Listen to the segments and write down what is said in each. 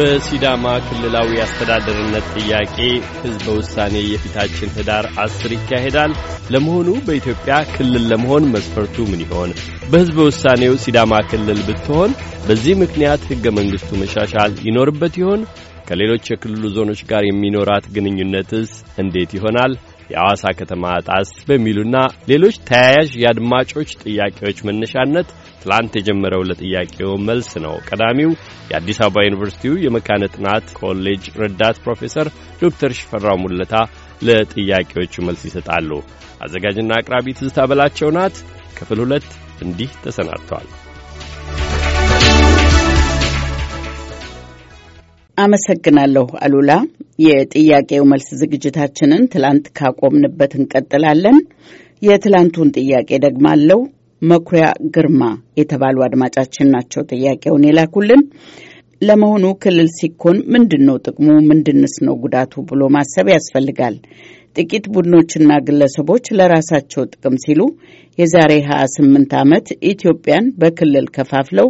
በሲዳማ ክልላዊ አስተዳደርነት ጥያቄ ሕዝበ ውሳኔ የፊታችን ህዳር አስር ይካሄዳል። ለመሆኑ በኢትዮጵያ ክልል ለመሆን መስፈርቱ ምን ይሆን? በሕዝበ ውሳኔው ሲዳማ ክልል ብትሆን በዚህ ምክንያት ሕገ መንግሥቱ መሻሻል ይኖርበት ይሆን? ከሌሎች የክልሉ ዞኖች ጋር የሚኖራት ግንኙነትስ እንዴት ይሆናል? የአዋሳ ከተማ ዕጣስ በሚሉና ሌሎች ተያያዥ የአድማጮች ጥያቄዎች መነሻነት ትላንት የጀመረው ለጥያቄው መልስ ነው። ቀዳሚው የአዲስ አበባ ዩኒቨርሲቲው የመካነ ጥናት ኮሌጅ ረዳት ፕሮፌሰር ዶክተር ሽፈራው ሙለታ ለጥያቄዎቹ መልስ ይሰጣሉ። አዘጋጅና አቅራቢ ትዝታ በላቸው ናት። ክፍል ሁለት እንዲህ ተሰናድቷል። አመሰግናለሁ አሉላ። የጥያቄው መልስ ዝግጅታችንን ትላንት ካቆምንበት እንቀጥላለን። የትላንቱን ጥያቄ ደግማለሁ። መኩሪያ ግርማ የተባሉ አድማጫችን ናቸው ጥያቄውን የላኩልን። ለመሆኑ ክልል ሲኮን ምንድን ነው ጥቅሙ? ምንድንስ ነው ጉዳቱ ብሎ ማሰብ ያስፈልጋል። ጥቂት ቡድኖችና ግለሰቦች ለራሳቸው ጥቅም ሲሉ የዛሬ 28 ዓመት ኢትዮጵያን በክልል ከፋፍለው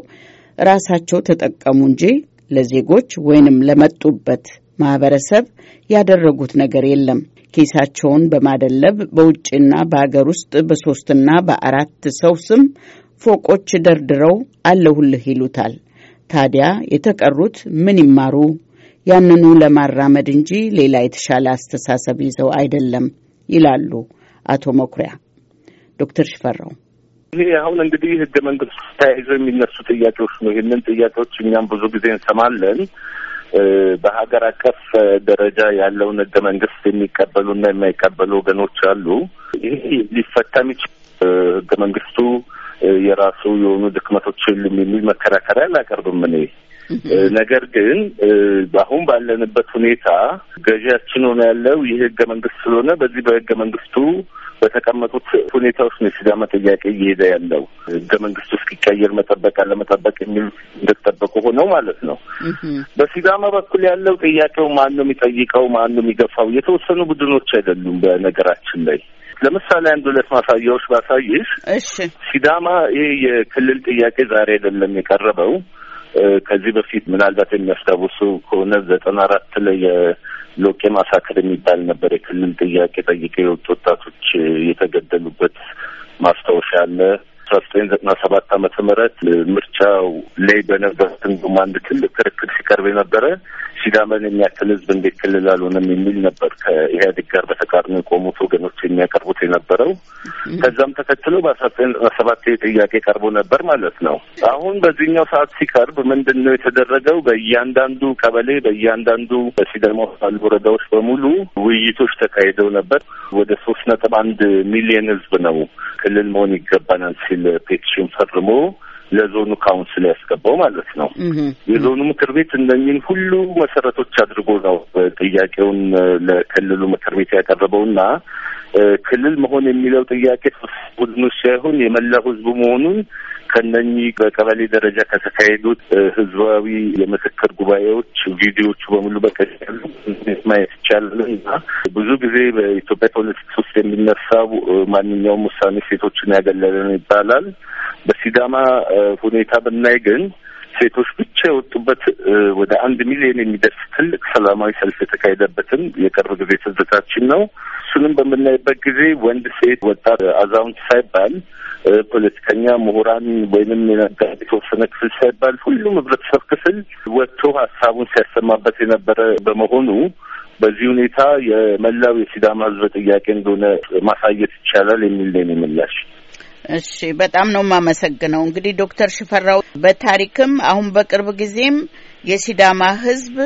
ራሳቸው ተጠቀሙ እንጂ ለዜጎች ወይንም ለመጡበት ማህበረሰብ ያደረጉት ነገር የለም። ኪሳቸውን በማደለብ በውጭና በአገር ውስጥ በሶስትና በአራት ሰው ስም ፎቆች ደርድረው አለሁልህ ይሉታል። ታዲያ የተቀሩት ምን ይማሩ? ያንኑ ለማራመድ እንጂ ሌላ የተሻለ አስተሳሰብ ይዘው አይደለም ይላሉ አቶ መኩሪያ። ዶክተር ሽፈራው ይሄ አሁን እንግዲህ ህገ መንግስት ተያይዘው የሚነሱ ጥያቄዎች ነው። ይህንን ጥያቄዎች እኛም ብዙ ጊዜ እንሰማለን። በሀገር አቀፍ ደረጃ ያለውን ህገ መንግስት የሚቀበሉና የማይቀበሉ ወገኖች አሉ። ይሄ ሊፈታ የሚችል ህገ መንግስቱ የራሱ የሆኑ ድክመቶች የሉም የሚል መከራከሪያ አላቀርብም እኔ። ነገር ግን አሁን ባለንበት ሁኔታ ገዢያችን ሆነ ያለው ይህ ህገ መንግስት ስለሆነ በዚህ በህገ መንግስቱ በተቀመጡት ሁኔታዎች ነው የሲዳማ ጥያቄ እየሄደ ያለው። ህገ መንግስቱ እስኪቀየር መጠበቅ አለመጠበቅ የሚሉ እንደተጠበቁ ሆነው ማለት ነው። በሲዳማ በኩል ያለው ጥያቄው ማን ነው የሚጠይቀው? ማን ነው የሚገፋው? የተወሰኑ ቡድኖች አይደሉም። በነገራችን ላይ ለምሳሌ አንድ ሁለት ማሳያዎች ባሳይሽ። ሲዳማ ይሄ የክልል ጥያቄ ዛሬ አይደለም የቀረበው። ከዚህ በፊት ምናልባት የሚያስታውሱ ከሆነ ዘጠና አራት ላይ ሎቄ ማሳከር የሚባል ነበር። የክልል ጥያቄ ጠይቀው የወጡ ወጣቶች የተገደሉበት ማስታወሻ አለ። አስራ ዘጠኝ ዘጠና ሰባት ዓመተ ምህረት ምርጫው ላይ በነበረት እንዲሁም አንድ ትልቅ ክርክር ሲቀርብ የነበረ ሲዳማን የሚያክል ህዝብ እንዴት ክልል አልሆነም የሚል ነበር። ከኢህአዴግ ጋር በተቃርኖ የቆሙት ወገኖች የሚያቀርቡት የነበረው። ከዛም ተከትሎ በአስራ ዘጠኝ ዘጠና ሰባት ጥያቄ ቀርቦ ነበር ማለት ነው። አሁን በዚህኛው ሰዓት ሲቀርብ ምንድን ነው የተደረገው? በእያንዳንዱ ቀበሌ በእያንዳንዱ በሲዳማ ባሉ ወረዳዎች በሙሉ ውይይቶች ተካሂደው ነበር። ወደ ሶስት ነጥብ አንድ ሚሊዮን ህዝብ ነው ክልል መሆን ይገባናል ሲል petition ፈርሞ ለዞኑ council ያስገባው ማለት ነው። የዞኑ ምክር ቤት እነኝን ሁሉ መሰረቶች አድርጎ ነው ጥያቄውን ለክልሉ ምክር ቤት ያቀረበውና ክልል መሆን የሚለው ጥያቄ ቡድኖች ሳይሆን የመላው ህዝቡ መሆኑን ከነኚህ በቀበሌ ደረጃ ከተካሄዱት ህዝባዊ የምክክር ጉባኤዎች ቪዲዮዎቹ በሙሉ በቀላሉ ማየት ይቻላል እና ብዙ ጊዜ በኢትዮጵያ ፖለቲክስ ውስጥ የሚነሳው ማንኛውም ውሳኔ ሴቶችን ያገለለ ነው ይባላል። በሲዳማ ሁኔታ ብናይ ግን ሴቶች ብቻ የወጡበት ወደ አንድ ሚሊዮን የሚደርስ ትልቅ ሰላማዊ ሰልፍ የተካሄደበትን የቅርብ ጊዜ ትዝታችን ነው። እሱንም በምናይበት ጊዜ ወንድ፣ ሴት፣ ወጣት፣ አዛውንት ሳይባል ፖለቲከኛ፣ ምሁራን ወይንም የነጋዴ የተወሰነ ክፍል ሳይባል ሁሉም ህብረተሰብ ክፍል ወጥቶ ሀሳቡን ሲያሰማበት የነበረ በመሆኑ በዚህ ሁኔታ የመላው የሲዳማ ህዝብ ጥያቄ እንደሆነ ማሳየት ይቻላል የሚል ነው ምላሽ። እሺ፣ በጣም ነው የማመሰግነው። እንግዲህ ዶክተር ሽፈራው በታሪክም አሁን በቅርብ ጊዜም የሲዳማ ህዝብ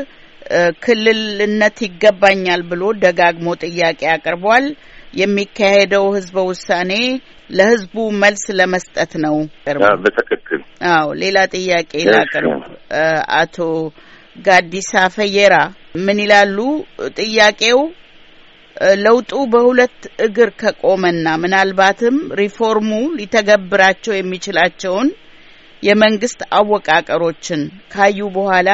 ክልልነት ይገባኛል ብሎ ደጋግሞ ጥያቄ አቅርቧል። የሚካሄደው ህዝበ ውሳኔ ለህዝቡ መልስ ለመስጠት ነው። በትክክል አዎ። ሌላ ጥያቄ ላቅርብ። አቶ ጋዲሳ ፈየራ ምን ይላሉ? ጥያቄው ለውጡ በሁለት እግር ከቆመና ምናልባትም ሪፎርሙ ሊተገብራቸው የሚችላቸውን የመንግስት አወቃቀሮችን ካዩ በኋላ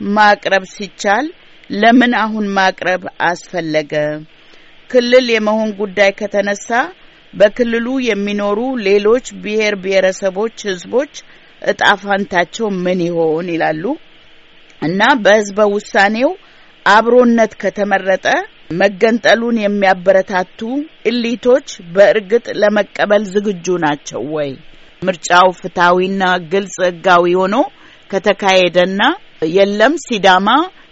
ማቅረብ ሲቻል ለምን አሁን ማቅረብ አስፈለገ? ክልል የመሆን ጉዳይ ከተነሳ በክልሉ የሚኖሩ ሌሎች ብሔር ብሔረሰቦች፣ ህዝቦች እጣ ፋንታቸው ምን ይሆን ይላሉ እና በህዝበ ውሳኔው አብሮነት ከተመረጠ መገንጠሉን የሚያበረታቱ እሊቶች በእርግጥ ለመቀበል ዝግጁ ናቸው ወይ? ምርጫው ፍትሐዊና ግልጽ ህጋዊ ሆኖ ከተካሄደና የለም ሲዳማ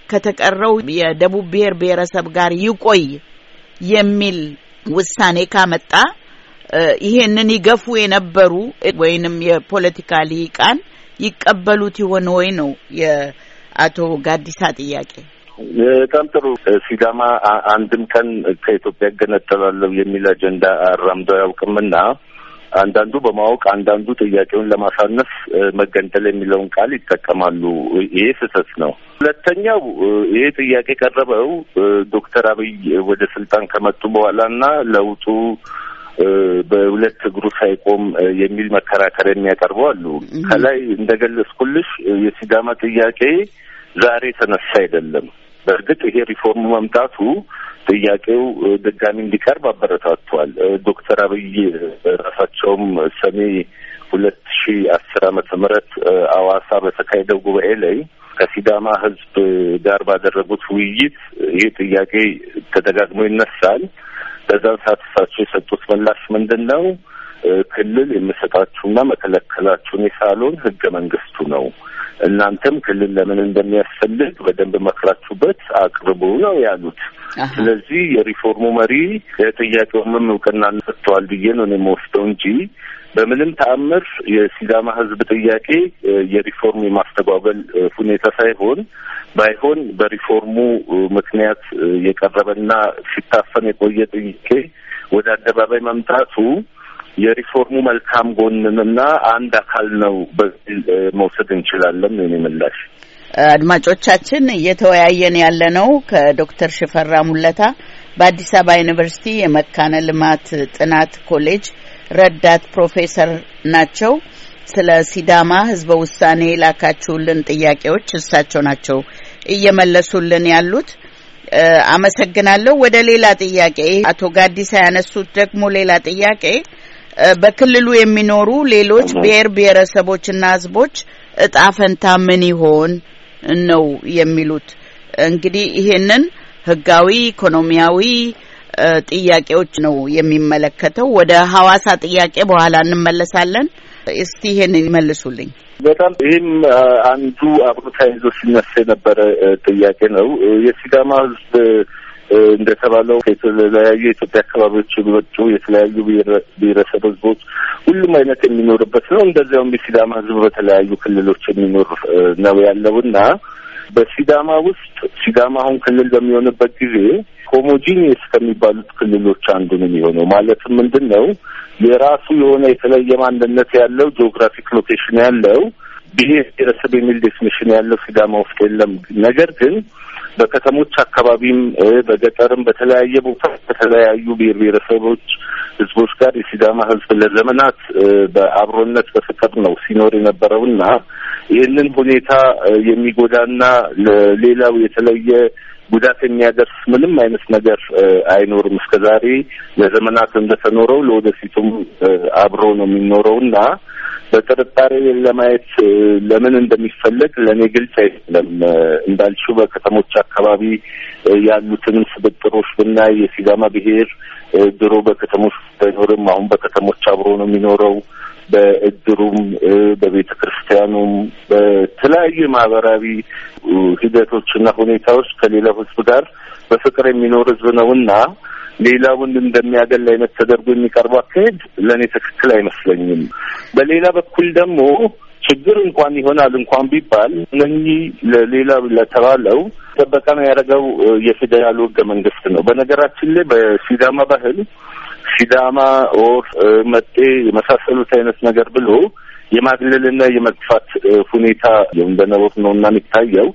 ከተቀረው የደቡብ ብሔር ብሔረሰብ ጋር ይቆይ የሚል ውሳኔ ካመጣ ይሄንን ይገፉ የነበሩ ወይንም የፖለቲካ ልሂቃን ይቀበሉት ይሆን ወይ ነው የአቶ ጋዲሳ ጥያቄ። በጣም ጥሩ። ሲዳማ አንድም ቀን ከኢትዮጵያ እገነጠላለሁ የሚል አጀንዳ አራምዶ አያውቅምና አንዳንዱ በማወቅ አንዳንዱ ጥያቄውን ለማሳነስ መገንጠል የሚለውን ቃል ይጠቀማሉ። ይሄ ስህተት ነው። ሁለተኛው ይሄ ጥያቄ ቀረበው ዶክተር አብይ ወደ ስልጣን ከመጡ በኋላ እና ለውጡ በሁለት እግሩ ሳይቆም የሚል መከራከሪያ የሚያቀርቡ አሉ። ከላይ እንደገለጽኩልሽ የሲዳማ ጥያቄ ዛሬ የተነሳ አይደለም። በእርግጥ ይሄ ሪፎርም መምጣቱ ጥያቄው ድጋሚ እንዲቀርብ አበረታቷል። ዶክተር አብይ ራሳቸውም ሰኔ ሁለት ሺ አስር ዓመተ ምህረት አዋሳ በተካሄደው ጉባኤ ላይ ከሲዳማ ሕዝብ ጋር ባደረጉት ውይይት ይህ ጥያቄ ተደጋግሞ ይነሳል። በዛን ሰዓት እሳቸው የሰጡት ምላሽ ምንድን ነው? ክልል የምሰጣችሁና መከለከላችሁን የሳሎን ህገ መንግስቱ ነው። እናንተም ክልል ለምን እንደሚያስፈልግ በደንብ መክራችሁበት አቅርቡ ነው ያሉት። ስለዚህ የሪፎርሙ መሪ የጥያቄውንም እውቅና ሰጥተዋል ብዬ ነው የምወስደው እንጂ በምንም ተአምር የሲዳማ ህዝብ ጥያቄ የሪፎርም የማስተጓበል ሁኔታ ሳይሆን ባይሆን በሪፎርሙ ምክንያት የቀረበና ሲታፈን የቆየ ጥያቄ ወደ አደባባይ መምጣቱ የሪፎርሙ መልካም ጎንንና አንድ አካል ነው በሚል መውሰድ እንችላለን። የኔ ምላሽ አድማጮቻችን እየተወያየን ያለ ነው ከዶክተር ሽፈራ ሙለታ በአዲስ አበባ ዩኒቨርሲቲ የመካነ ልማት ጥናት ኮሌጅ ረዳት ፕሮፌሰር ናቸው። ስለ ሲዳማ ህዝበ ውሳኔ ላካችሁልን ጥያቄዎች እሳቸው ናቸው እየመለሱልን ያሉት። አመሰግናለሁ። ወደ ሌላ ጥያቄ አቶ ጋዲሳ ያነሱት ደግሞ ሌላ ጥያቄ በክልሉ የሚኖሩ ሌሎች ብሔር ብሔረሰቦችና ህዝቦች እጣ ፈንታ ምን ይሆን ነው የሚሉት። እንግዲህ ይሄንን ህጋዊ፣ ኢኮኖሚያዊ ጥያቄዎች ነው የሚመለከተው። ወደ ሐዋሳ ጥያቄ በኋላ እንመለሳለን። እስቲ ይሄን ይመልሱልኝ። በጣም ይህም አንዱ አብሮ ተያይዞ ሲነሳ የነበረ ጥያቄ ነው። የሲዳማ ህዝብ እንደተባለው ከተለያዩ የኢትዮጵያ አካባቢዎች የሚወጡ የተለያዩ ብሔረሰብ ህዝቦች ሁሉም አይነት የሚኖርበት ነው። እንደዚያውም የሲዳማ ህዝብ በተለያዩ ክልሎች የሚኖር ነው ያለውና በሲዳማ ውስጥ ሲዳማ አሁን ክልል በሚሆንበት ጊዜ homogeneous ከሚባሉት ክልሎች አንዱ ነው የሚሆነው። ማለትም ምንድን ነው የራሱ የሆነ የተለየ ማንነት ያለው geographic location ያለው ብሔር ብሔረሰብ የሚል definition ያለው ሲዳማ ውስጥ የለም። ነገር ግን በከተሞች አካባቢም በገጠርም በተለያየ ቦታ ከተለያዩ ብሔር ብሔረሰቦች ህዝቦች ጋር የሲዳማ ህዝብ ለዘመናት በአብሮነት በፍቅር ነው ሲኖር የነበረውና ይህንን ሁኔታ የሚጎዳና ለሌላው የተለየ ጉዳት የሚያደርስ ምንም አይነት ነገር አይኖርም። እስከ ዛሬ ለዘመናት እንደተኖረው ለወደፊቱም አብሮ ነው የሚኖረው እና በጥርጣሬ ለማየት ለምን እንደሚፈለግ ለእኔ ግልጽ አይደለም። እንዳልሽው በከተሞች አካባቢ ያሉትንም ስብጥሮች ብናይ የሲዳማ ብሔር ድሮ በከተሞች አይኖርም። አሁን በከተሞች አብሮ ነው የሚኖረው። በእድሩም በቤተ ክርስቲያኑም በተለያዩ ማህበራዊ ሂደቶችና ሁኔታዎች ከሌላው ህዝብ ጋር በፍቅር የሚኖር ህዝብ ነውና ሌላውን እንደሚያገል አይነት ተደርጎ የሚቀርቡ አካሄድ ለእኔ ትክክል አይመስለኝም። በሌላ በኩል ደግሞ ችግር እንኳን ይሆናል እንኳን ቢባል እነኚህ ለሌላ ለተባለው ጥበቃ ነው ያደረገው የፌዴራሉ ህገ መንግስት ነው። በነገራችን ላይ በሲዳማ ባህል ሲዳማ or መጤ የመሳሰሉት አይነት ነገር ብሎ የማግለልና የመግፋት ሁኔታ እንደነበር ነው እና የሚታየው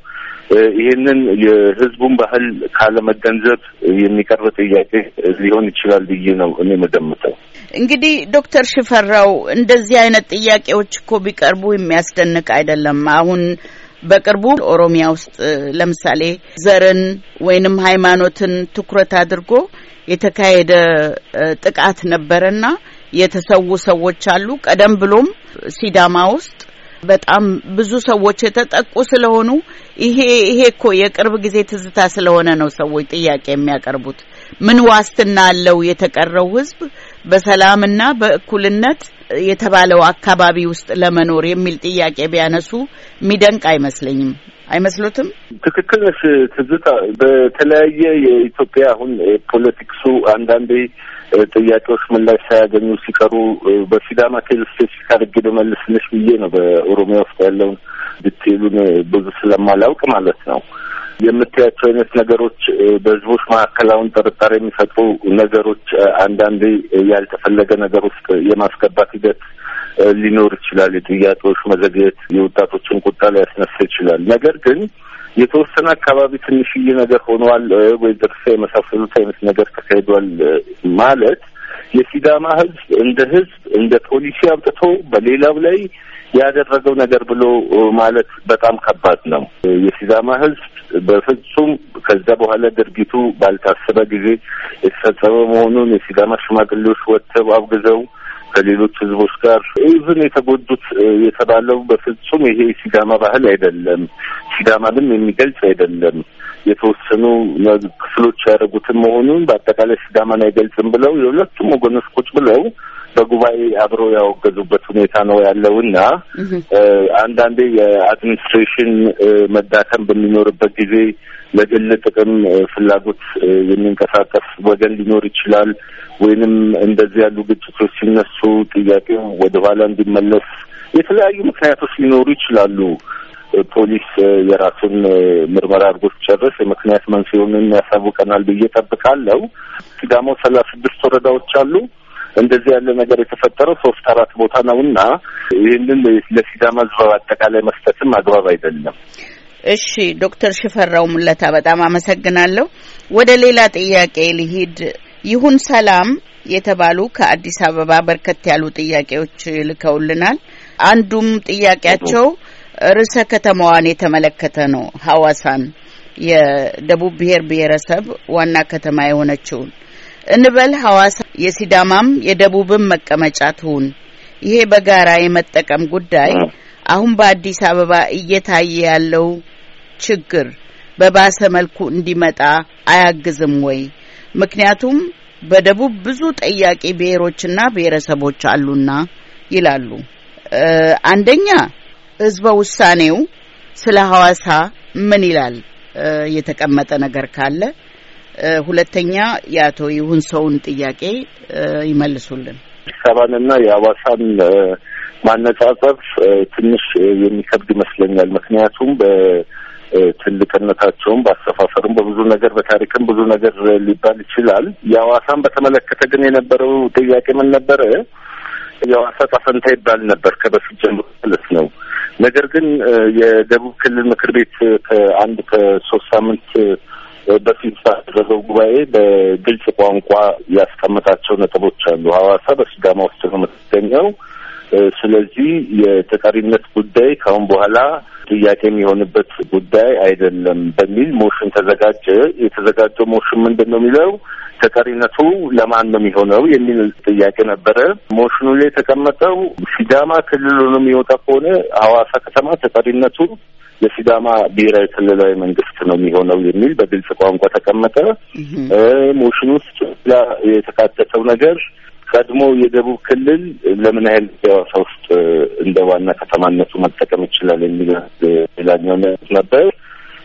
ይሄንን የህዝቡን ባህል ካለመገንዘብ የሚቀርብ ጥያቄ ሊሆን ይችላል ብዬ ነው እኔ የምገምተው። እንግዲህ ዶክተር ሽፈራው እንደዚህ አይነት ጥያቄዎች እኮ ቢቀርቡ የሚያስደንቅ አይደለም። አሁን በቅርቡ ኦሮሚያ ውስጥ ለምሳሌ ዘርን ወይንም ሃይማኖትን ትኩረት አድርጎ የተካሄደ ጥቃት ነበረና የተሰዉ ሰዎች አሉ። ቀደም ብሎም ሲዳማ ውስጥ በጣም ብዙ ሰዎች የተጠቁ ስለሆኑ ይሄ ይሄ እኮ የቅርብ ጊዜ ትዝታ ስለሆነ ነው ሰዎች ጥያቄ የሚያቀርቡት። ምን ዋስትና አለው የተቀረው ሕዝብ በሰላምና በእኩልነት የተባለው አካባቢ ውስጥ ለመኖር የሚል ጥያቄ ቢያነሱ የሚደንቅ አይመስለኝም። አይመስሉትም? ትክክል ነሽ ትዝታ። በተለያየ የኢትዮጵያ አሁን politics ኡ አንዳንዴ ጥያቄዎች ምላሽ ሳያገኙ ሲቀሩ በሲዳማ case specific አድርጌ ልመልስልሽ ብዬ ነው። በኦሮሚያ ውስጥ ያለውን detail ኡን ብዙ ስለማላውቅ ማለት ነው። የምታያቸው አይነት ነገሮች በህዝቦች መካከል አሁን ጥርጣሬ የሚፈጥሩ ነገሮች አንዳንዴ ያልተፈለገ ነገር ውስጥ የማስገባት ሂደት ሊኖር ይችላል። የጥያቄዎች መዘግየት የወጣቶችን ቁጣ ሊያስነሳ ይችላል። ነገር ግን የተወሰነ አካባቢ ትንሽዬ ነገር ሆኗል ወይ ድርሳ የመሳሰሉት አይነት ነገር ተካሂዷል ማለት የሲዳማ ህዝብ እንደ ህዝብ እንደ ፖሊሲ አውጥቶ በሌላው ላይ ያደረገው ነገር ብሎ ማለት በጣም ከባድ ነው። የሲዳማ ህዝብ በፍጹም ከዛ በኋላ ድርጊቱ ባልታሰበ ጊዜ የተፈጸመ መሆኑን የሲዳማ ሽማግሌዎች ወጥተው አውግዘው ከሌሎች ህዝቦች ጋር even የተጎዱት የተባለው በፍጹም ይሄ ሲዳማ ባህል አይደለም፣ ሲዳማንም የሚገልጽ አይደለም፣ የተወሰኑ ክፍሎች ያደረጉትን መሆኑን በአጠቃላይ ሲዳማን አይገልጽም ብለው የሁለቱም ወገኖች ቁጭ ብለው በጉባኤ አብረው ያወገዙበት ሁኔታ ነው ያለውና አንዳንዴ የአድሚኒስትሬሽን መዳከም በሚኖርበት ጊዜ ለግል ጥቅም ፍላጎት የሚንቀሳቀስ ወገን ሊኖር ይችላል። ወይንም እንደዚህ ያሉ ግጭቶች ሲነሱ ጥያቄው ወደ ኋላ እንዲመለስ የተለያዩ ምክንያቶች ሊኖሩ ይችላሉ። ፖሊስ የራሱን ምርመራ አድርጎ ሲጨርስ የምክንያት መንስኤውን ያሳውቀናል ብዬ ጠብቃለሁ። ሲዳሞ ሰላሳ ስድስት ወረዳዎች አሉ። እንደዚህ ያለ ነገር የተፈጠረው ሶስት አራት ቦታ ነው እና ይህንን ለሲዳማ ሕዝብ አጠቃላይ መስጠትም አግባብ አይደለም። እሺ ዶክተር ሽፈራው ሙለታ በጣም አመሰግናለሁ። ወደ ሌላ ጥያቄ ልሂድ። ይሁን ሰላም የተባሉ ከአዲስ አበባ በርከት ያሉ ጥያቄዎች ልከውልናል። አንዱም ጥያቄያቸው ርዕሰ ከተማዋን የተመለከተ ነው። ሐዋሳን የደቡብ ብሔር ብሔረሰብ ዋና ከተማ የሆነችውን እንበል ሐዋሳ የሲዳማም የደቡብም መቀመጫ ትሁን። ይሄ በጋራ የመጠቀም ጉዳይ አሁን በአዲስ አበባ እየታየ ያለው ችግር በባሰ መልኩ እንዲመጣ አያግዝም ወይ? ምክንያቱም በደቡብ ብዙ ጠያቂ ብሔሮችና ብሔረሰቦች አሉና ይላሉ። አንደኛ ህዝበ ውሳኔው ስለ ሐዋሳ ምን ይላል? የተቀመጠ ነገር ካለ ሁለተኛ የአቶ ይሁን ሰውን ጥያቄ ይመልሱልን። አዲስ አበባንና የሐዋሳን ማነጻጸር ትንሽ የሚከብድ ይመስለኛል። ምክንያቱም በትልቅነታቸውም በአሰፋፈርም በብዙ ነገር በታሪክም ብዙ ነገር ሊባል ይችላል። የሐዋሳን በተመለከተ ግን የነበረው ጥያቄ ምን ነበረ? የሐዋሳ ዕጣ ፈንታ ይባል ነበር ከበፊት ጀምሮ ማለት ነው። ነገር ግን የደቡብ ክልል ምክር ቤት ከአንድ ከሶስት ሳምንት በፊት ባደረገው ጉባኤ በግልጽ ቋንቋ ያስቀመጣቸው ነጥቦች አሉ። ሐዋሳ በሲዳማ ውስጥ ነው የምትገኘው። ስለዚህ የተጠሪነት ጉዳይ ከአሁን በኋላ ጥያቄ የሚሆንበት ጉዳይ አይደለም በሚል motion ተዘጋጀ። የተዘጋጀው motion ምንድን ነው የሚለው ተጠሪነቱ ለማን ነው የሚሆነው የሚል ጥያቄ ነበረ። ሞሽኑ ላይ የተቀመጠው ሲዳማ ክልል ሆኖ የሚወጣ ከሆነ ሐዋሳ ከተማ ተጠሪነቱ የሲዳማ ብሔራዊ ክልላዊ መንግስት ነው የሚሆነው የሚል በግልጽ ቋንቋ ተቀመጠ። ሞሽን ውስጥ የተካተተው ነገር ቀድሞ የደቡብ ክልል ለምን ያህል የሐዋሳ ውስጥ እንደ ዋና ከተማነቱ መጠቀም ይችላል የሚል ሌላኛው ነበር።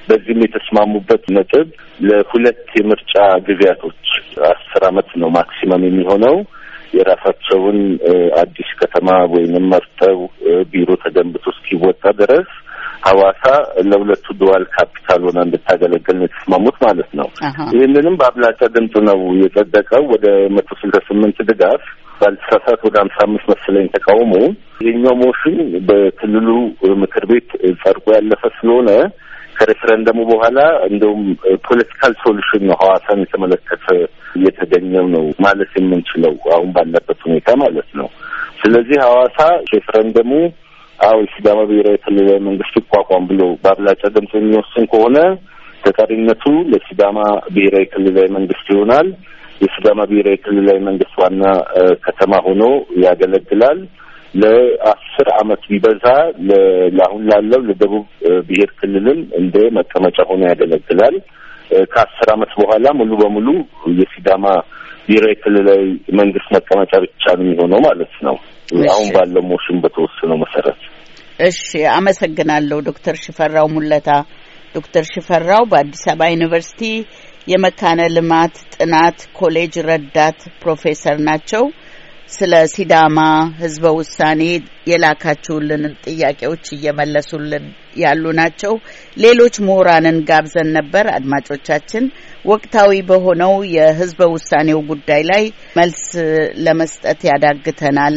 በዚህም የተስማሙበት ነጥብ ለሁለት የምርጫ ጊዜያቶች አስር አመት ነው maximum የሚሆነው የራሳቸውን አዲስ ከተማ ወይንም መርጠው ቢሮ ተገንብቶ እስኪወጣ ድረስ ሐዋሳ ለሁለቱ dual capital ሆና እንድታገለግል ነው የተስማሙት ማለት ነው። ይህንንም በአብላጫ ድምፅ ነው የጸደቀው። ወደ መቶ ስልሳ ስምንት ድጋፍ ባልተሳሳት ወደ ሀምሳ አምስት መሰለኝ ተቃውሞ። ይሄኛው motion በክልሉ ምክር ቤት ጸድቆ ያለፈ ስለሆነ ከሬፈረንደሙ በኋላ እንደውም political solution ነው ሐዋሳን የተመለከተ እየተገኘው ነው ማለት የምንችለው አሁን ባለበት ሁኔታ ማለት ነው። ስለዚህ ሐዋሳ ሬፈረንደሙ አዎ የሲዳማ ብሔራዊ ክልላዊ መንግስት ይቋቋም ብሎ በአብላጫ ድምፅ የሚወስን ከሆነ ተጠሪነቱ ለሲዳማ ብሔራዊ ክልላዊ መንግስት ይሆናል። የሲዳማ ብሔራዊ ክልላዊ መንግስት ዋና ከተማ ሆኖ ያገለግላል። ለአስር አመት ቢበዛ ለአሁን ላለው ለደቡብ ብሔር ክልልም እንደ መቀመጫ ሆኖ ያገለግላል። ከአስር አመት በኋላ ሙሉ በሙሉ የሲዳማ ብሔራዊ ክልላዊ መንግስት መቀመጫ ብቻ ነው የሚሆነው ማለት ነው። አሁን ባለው ሞሽን በተወሰነው መሰረት። እሺ፣ አመሰግናለሁ ዶክተር ሽፈራው ሙለታ። ዶክተር ሽፈራው በአዲስ አበባ ዩኒቨርሲቲ የመካነ ልማት ጥናት ኮሌጅ ረዳት ፕሮፌሰር ናቸው። ስለ ሲዳማ ህዝበ ውሳኔ የላካችሁልን ጥያቄዎች እየመለሱልን ያሉ ናቸው። ሌሎች ምሁራንን ጋብዘን ነበር። አድማጮቻችን ወቅታዊ በሆነው የህዝበ ውሳኔው ጉዳይ ላይ መልስ ለመስጠት ያዳግተናል፣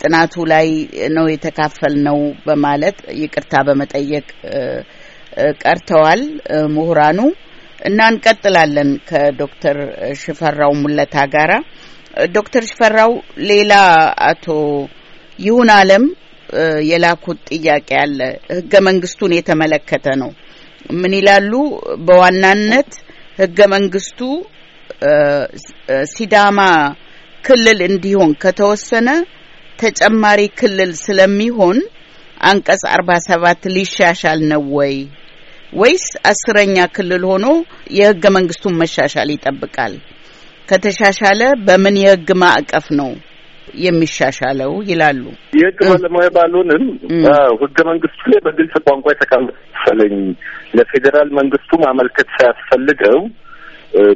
ጥናቱ ላይ ነው የተካፈልነው በማለት ይቅርታ በመጠየቅ ቀርተዋል ምሁራኑ እና እንቀጥላለን ከዶክተር ሽፈራው ሙለታ ጋራ ዶክተር ሽፈራው ሌላ አቶ ይሁን አለም የላኩት ጥያቄ አለ። ህገ መንግስቱን የተመለከተ ነው። ምን ይላሉ? በዋናነት ህገ መንግስቱ ሲዳማ ክልል እንዲሆን ከተወሰነ ተጨማሪ ክልል ስለሚሆን አንቀጽ አርባ ሰባት ሊሻሻል ነው ወይ ወይስ አስረኛ ክልል ሆኖ የህገ መንግስቱን መሻሻል ይጠብቃል? ከተሻሻለ በምን የህግ ማዕቀፍ ነው የሚሻሻለው ይላሉ። የህግ ባለሙያ ባልሆንም ህገ መንግስቱ ላይ በግልጽ ቋንቋ የተቀመጠ መሰለኝ ለፌዴራል መንግስቱ ማመልከት ሳያስፈልገው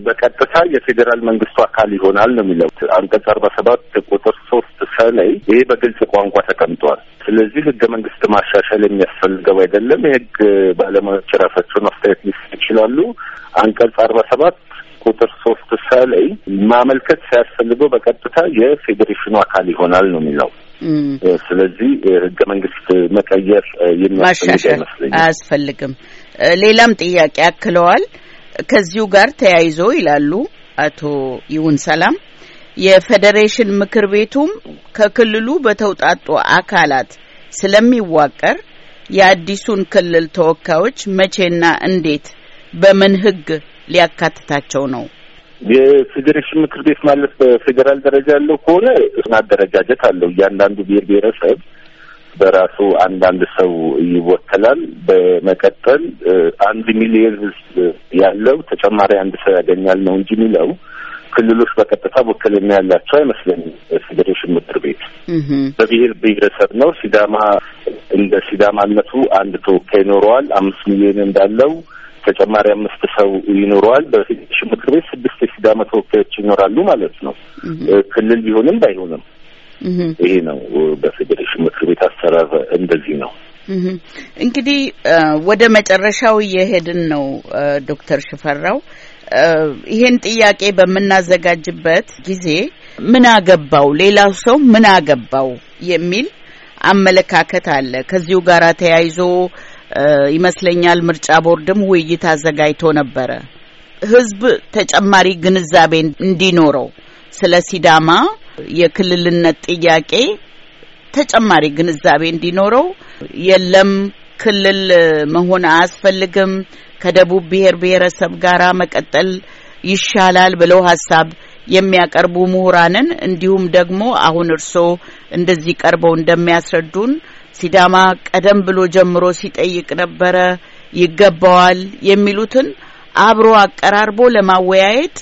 በቀጥታ የፌዴራል መንግስቱ አካል ይሆናል ነው የሚለው አንቀጽ አርባ ሰባት ቁጥር ሶስት ሰ ላይ ይሄ በግልጽ ቋንቋ ተቀምጧል። ስለዚህ ህገ መንግስት ማሻሻል የሚያስፈልገው አይደለም። የህግ ባለሙያዎች ራሳቸውን አስተያየት ሊሰጡ ይችላሉ። አንቀጽ አርባ ሰባት ቁጥር ሶስት ሰ ላይ ማመልከት ሳያስፈልገው በቀጥታ የፌዴሬሽኑ አካል ይሆናል ነው የሚለው። ስለዚህ ህገ መንግስት መቀየር የሚያስፈልግ አይመስለኝም፣ አያስፈልግም። ሌላም ጥያቄ አክለዋል። ከዚሁ ጋር ተያይዞ ይላሉ አቶ ይሁን ሰላም የፌዴሬሽን ምክር ቤቱም ከክልሉ በተውጣጡ አካላት ስለሚዋቀር የአዲሱን ክልል ተወካዮች መቼና እንዴት በምን ህግ ሊያካትታቸው ነው? የፌዴሬሽን ምክር ቤት ማለት በፌዴራል ደረጃ ያለው ከሆነ አደረጃጀት አለው። እያንዳንዱ ብሔር ብሔረሰብ በራሱ አንዳንድ ሰው ይወከላል። በመቀጠል አንድ ሚሊዮን ህዝብ ያለው ተጨማሪ አንድ ሰው ያገኛል ነው እንጂ የሚለው ክልሎች በቀጥታ ውክልና ያላቸው አይመስለኝም። ፌዴሬሽን ምክር ቤት በብሔር ብሔረሰብ ነው። ሲዳማ እንደ ሲዳማነቱ አንድ ተወካይ ይኖረዋል። አምስት ሚሊዮን እንዳለው ተጨማሪ አምስት ሰው ይኖረዋል። በፌዴሬሽን ምክር ቤት ስድስት የሲዳማ ተወካዮች ይኖራሉ ማለት ነው። ክልል ቢሆንም ባይሆንም ይሄ ነው። በፌዴሬሽን ምክር ቤት አሰራር እንደዚህ ነው። እንግዲህ ወደ መጨረሻው እየሄድን ነው። ዶክተር ሽፈራው ይሄን ጥያቄ በምናዘጋጅበት ጊዜ ምን አገባው ሌላው ሰው ምን አገባው የሚል አመለካከት አለ። ከዚሁ ጋር ተያይዞ ይመስለኛል ምርጫ ቦርድም ውይይት አዘጋጅቶ ነበረ። ህዝብ ተጨማሪ ግንዛቤ እንዲኖረው ስለ ሲዳማ የክልልነት ጥያቄ ተጨማሪ ግንዛቤ እንዲኖረው የለም። ክልል መሆን አያስፈልግም፣ ከደቡብ ብሔር ብሔረሰብ ጋር መቀጠል ይሻላል ብለው ሀሳብ የሚያቀርቡ ምሁራንን እንዲሁም ደግሞ አሁን እርስዎ እንደዚህ ቀርበው እንደሚያስረዱን ሲዳማ ቀደም ብሎ ጀምሮ ሲጠይቅ ነበረ ይገባዋል የሚሉትን አብሮ አቀራርቦ ለማወያየት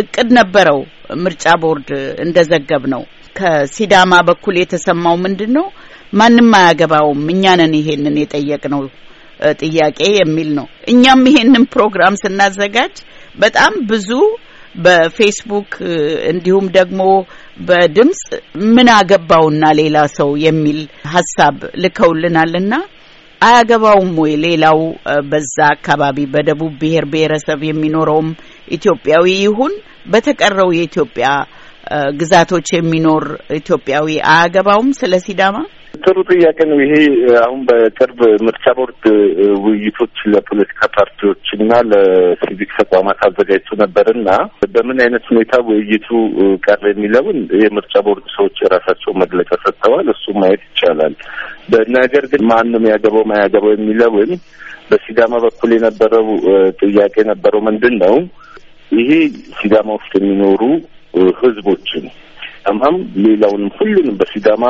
እቅድ ነበረው። ምርጫ ቦርድ እንደዘገብ ነው። ከሲዳማ በኩል የተሰማው ምንድን ነው? ማንም አያገባውም፣ እኛ ነን ይሄንን የጠየቅነው ጥያቄ የሚል ነው። እኛም ይሄንን ፕሮግራም ስናዘጋጅ በጣም ብዙ በፌስቡክ እንዲሁም ደግሞ በድምጽ ምን አገባውና ሌላ ሰው የሚል ሀሳብ ልከውልናልና አያገባውም ወይ ሌላው በዛ አካባቢ በደቡብ ብሔር ብሔረሰብ የሚኖረውም ኢትዮጵያዊ ይሁን በተቀረው የኢትዮጵያ ግዛቶች የሚኖር ኢትዮጵያዊ አያገባውም ስለ ሲዳማ? ጥሩ ጥያቄ ነው። ይሄ አሁን በቅርብ ምርጫ ቦርድ ውይይቶች ለፖለቲካ ፓርቲዎች እና ለሲቪክ ተቋማት አዘጋጅቶ ነበርና በምን አይነት ሁኔታ ውይይቱ ቀር የሚለውን የምርጫ ቦርድ ሰዎች የራሳቸው መግለጫ ሰጥተዋል። እሱ ማየት ይቻላል። ነገር ግን ማንም ያገባው ማያገባው የሚለውን በሲዳማ በኩል የነበረው ጥያቄ የነበረው ምንድን ነው? ይሄ ሲዳማ ውስጥ የሚኖሩ ህዝቦችን ሲዳማም ሌላውንም ሁሉንም በሲዳማ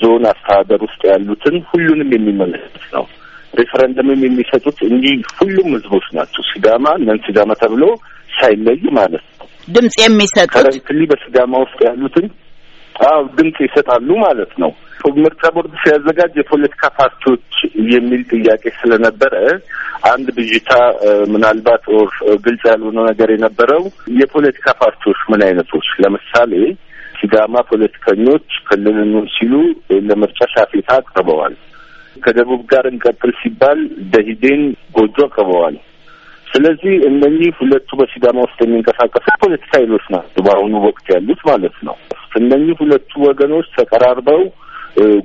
ዞን አስተዳደር ውስጥ ያሉትን ሁሉንም የሚመለከት ነው። ሬፈረንደምም የሚሰጡት እንዲህ ሁሉም ህዝቦች ናቸው። ሲዳማ non ሲዳማ ተብሎ ሳይለይ ማለት ነው። ድምጽ የሚሰጡት currently በሲዳማ ውስጥ ያሉትን አዎ ድምጽ ይሰጣሉ ማለት ነው። ምርጫ ቦርድ ሲያዘጋጅ የፖለቲካ ፓርቲዎች የሚል ጥያቄ ስለነበረ አንድ ብዥታ ምናልባት or ግልጽ ያልሆነ ነገር የነበረው የፖለቲካ ፓርቲዎች ምን አይነቶች፣ ለምሳሌ ሲዳማ ፖለቲከኞች ክልልን ሲሉ ለምርጫ ሻፌታ አቅርበዋል። ከደቡብ ጋር እንቀጥል ሲባል ደኢህዴን ጎጆ አቅርበዋል። ስለዚህ እነኚህ ሁለቱ በሲዳማ ውስጥ የሚንቀሳቀሱ ፖለቲካ ኃይሎች ናቸው በአሁኑ ወቅት ያሉት ማለት ነው። እነኚህ ሁለቱ ወገኖች ተቀራርበው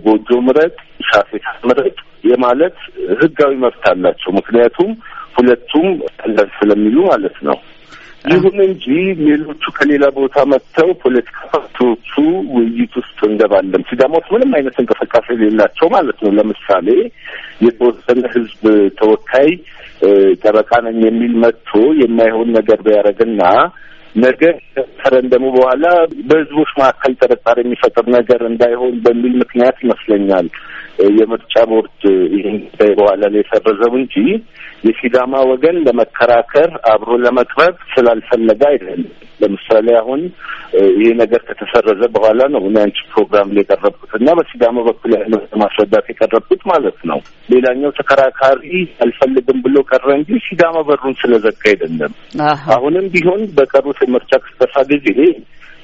ጎጆ ምረጥ፣ ሻፌታ ምረጥ የማለት ህጋዊ መብት አላቸው። ምክንያቱም ሁለቱም ቀላል ስለሚሉ ማለት ነው። ይሁን እንጂ ሌሎቹ ከሌላ ቦታ መጥተው ፖለቲካ ፓርቲዎቹ ውይይት ውስጥ እንገባለን። ሲዳማ ውስጥ ምንም አይነት እንቅስቃሴ የሌላቸው ማለት ነው። ለምሳሌ የተወሰነ ህዝብ ተወካይ ጠበቃ ነኝ የሚል መጥቶ የማይሆን ነገር ቢያደርግና ነገ ከረንደሙ በኋላ በህዝቦች መካከል ጥርጣሬ የሚፈጥር ነገር እንዳይሆን በሚል ምክንያት ይመስለኛል የምርጫ ቦርድ ይህን በኋላ ላይ የሰረዘው እንጂ የሲዳማ ወገን ለመከራከር አብሮ ለመቅረብ ስላልፈለገ አይደለም። ለምሳሌ አሁን ይህ ነገር ከተሰረዘ በኋላ ነው እኔ አንቺ ፕሮግራም ላይ የቀረብኩት እና በሲዳማ በኩል ያለው ማስረዳት የቀረብኩት ማለት ነው። ሌላኛው ተከራካሪ አልፈልግም ብሎ ቀረ እንጂ ሲዳማ በሩን ስለዘጋ አይደለም። አሁንም ቢሆን በቀሩት የምርጫ ቅስቀሳ ጊዜ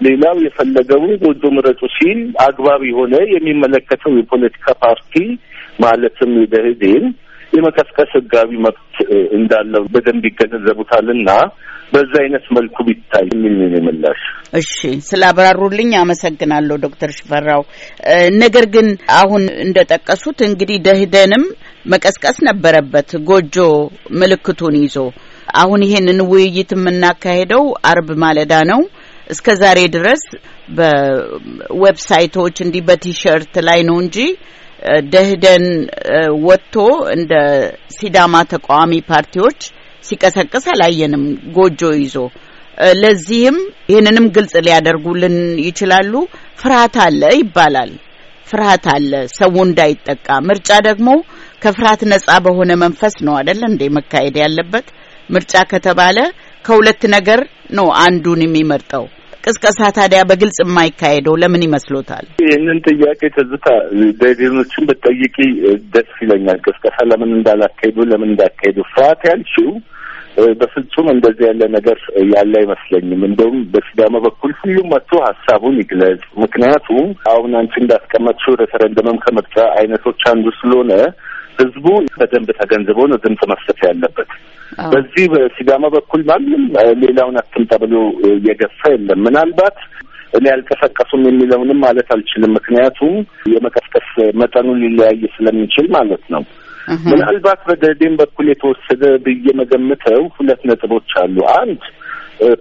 ሌላው የፈለገውን ጎጆ ምረጡ ሲል አግባብ የሆነ የሚመለከተው የፖለቲካ ፓርቲ ማለትም የደህዴን የመቀስቀስ ህጋዊ መብት እንዳለው በደንብ ይገነዘቡታልና በዛ አይነት መልኩ ቢታይ የሚል ነው ምላሽ። እሺ፣ ስላብራሩልኝ አመሰግናለሁ ዶክተር ሽፈራው። ነገር ግን አሁን እንደጠቀሱት እንግዲህ ደህደንም መቀስቀስ ነበረበት ጎጆ ምልክቱን ይዞ። አሁን ይሄንን ውይይት የምናካሄደው አርብ ማለዳ ነው። እስከ ዛሬ ድረስ በዌብሳይቶች እንዲህ በቲሸርት ላይ ነው እንጂ ደኢህዴን ወጥቶ እንደ ሲዳማ ተቃዋሚ ፓርቲዎች ሲቀሰቅስ አላየንም ጎጆ ይዞ። ለዚህም ይህንንም ግልጽ ሊያደርጉልን ይችላሉ። ፍርሃት አለ ይባላል። ፍርሃት አለ ሰው እንዳይጠቃ። ምርጫ ደግሞ ከፍርሃት ነጻ በሆነ መንፈስ ነው አይደል እንዴ መካሄድ ያለበት። ምርጫ ከተባለ ከሁለት ነገር ነው አንዱን የሚመርጠው። ቅስቀሳ ታዲያ በግልጽ የማይካሄደው ለምን ይመስሎታል? ይህንን ጥያቄ ትዝታ ደዴኖችን ብትጠይቂ ደስ ይለኛል። ቅስቀሳ ለምን እንዳላካሄዱ ለምን እንዳካሄዱ ፍርሃት ያልሽው በፍጹም እንደዚህ ያለ ነገር ያለ አይመስለኝም። እንደውም በሲዳማ በኩል ሁሉም መጥቶ ሀሳቡን ይግለጽ። ምክንያቱም አሁን አንቺ እንዳስቀመጥሽው ሬፈረንደምም ከምርጫ አይነቶች አንዱ ስለሆነ ህዝቡ በደንብ ተገንዝቦ ነው ድምጽ መስጠት ያለበት። በዚህ በሲዳማ በኩል ማንም ሌላውን አትምጣ ብሎ እየገፋ የለም። ምናልባት እኔ አልቀሰቀሱም የሚለውንም ማለት አልችልም። ምክንያቱም የመቀስቀስ መጠኑ ሊለያይ ስለሚችል ማለት ነው። ምናልባት በደህዴን በኩል የተወሰደ ብዬ መገምተው ሁለት ነጥቦች አሉ። አንድ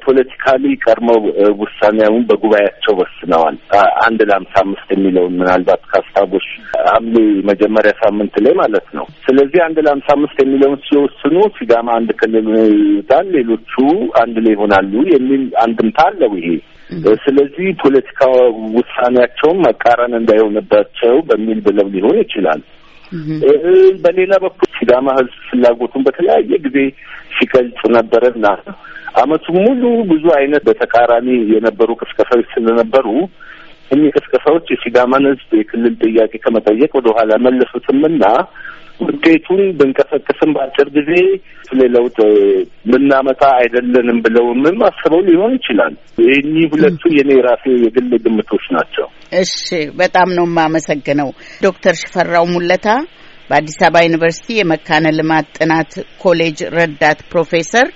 ፖለቲካሊ ቀድመው ውሳኔውን በጉባኤያቸው ወስነዋል። አንድ ለሀምሳ አምስት የሚለውን ምናልባት ካስታወሽ ሐምሌ መጀመሪያ ሳምንት ላይ ማለት ነው። ስለዚህ አንድ ለሀምሳ አምስት የሚለውን ሲወስኑ ሲዳማ አንድ ክልል ይዛል፣ ሌሎቹ አንድ ላይ ይሆናሉ የሚል አንድምታ አለው ይሄ ስለዚህ ፖለቲካ ውሳኔያቸውን መቃረን እንዳይሆንባቸው በሚል ብለው ሊሆን ይችላል። በሌላ በኩል ሲዳማ ሕዝብ ፍላጎቱን በተለያየ ጊዜ ሲገልጽ ነበረና ዓመቱን ሙሉ ብዙ አይነት በተቃራኒ የነበሩ ቅስቀሳዎች ስለነበሩ እኚህ ቅስቀሳዎች የሲዳማን ሕዝብ የክልል ጥያቄ ከመጠየቅ ወደ ኋላ መለሱትምና ውጤቱን ብንቀሰቅስም በአጭር ጊዜ ስለ ለውጥ ምናመጣ አይደለንም ብለውምም አስበው ሊሆን ይችላል። እኚህ ሁለቱ የኔ ራሴ የግል ግምቶች ናቸው። እሺ፣ በጣም ነው የማመሰግነው ዶክተር ሽፈራው ሙለታ በአዲስ አበባ ዩኒቨርሲቲ የመካነ ልማት ጥናት ኮሌጅ ረዳት ፕሮፌሰር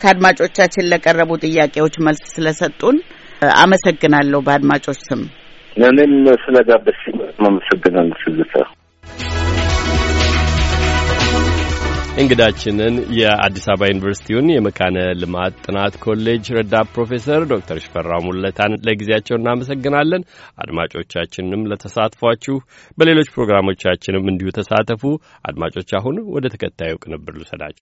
ከአድማጮቻችን ለቀረቡ ጥያቄዎች መልስ ስለሰጡን አመሰግናለሁ። በአድማጮች ስም እኔም ስለጋበዝሽ አመሰግናለሁ እንግዳችንን የአዲስ አበባ ዩኒቨርሲቲውን የመካነ ልማት ጥናት ኮሌጅ ረዳት ፕሮፌሰር ዶክተር ሽፈራው ሙለታን ለጊዜያቸው እናመሰግናለን። አድማጮቻችንንም ለተሳትፏችሁ፣ በሌሎች ፕሮግራሞቻችንም እንዲሁ ተሳተፉ። አድማጮች አሁን ወደ ተከታዩ ቅንብር ልውሰዳችሁ።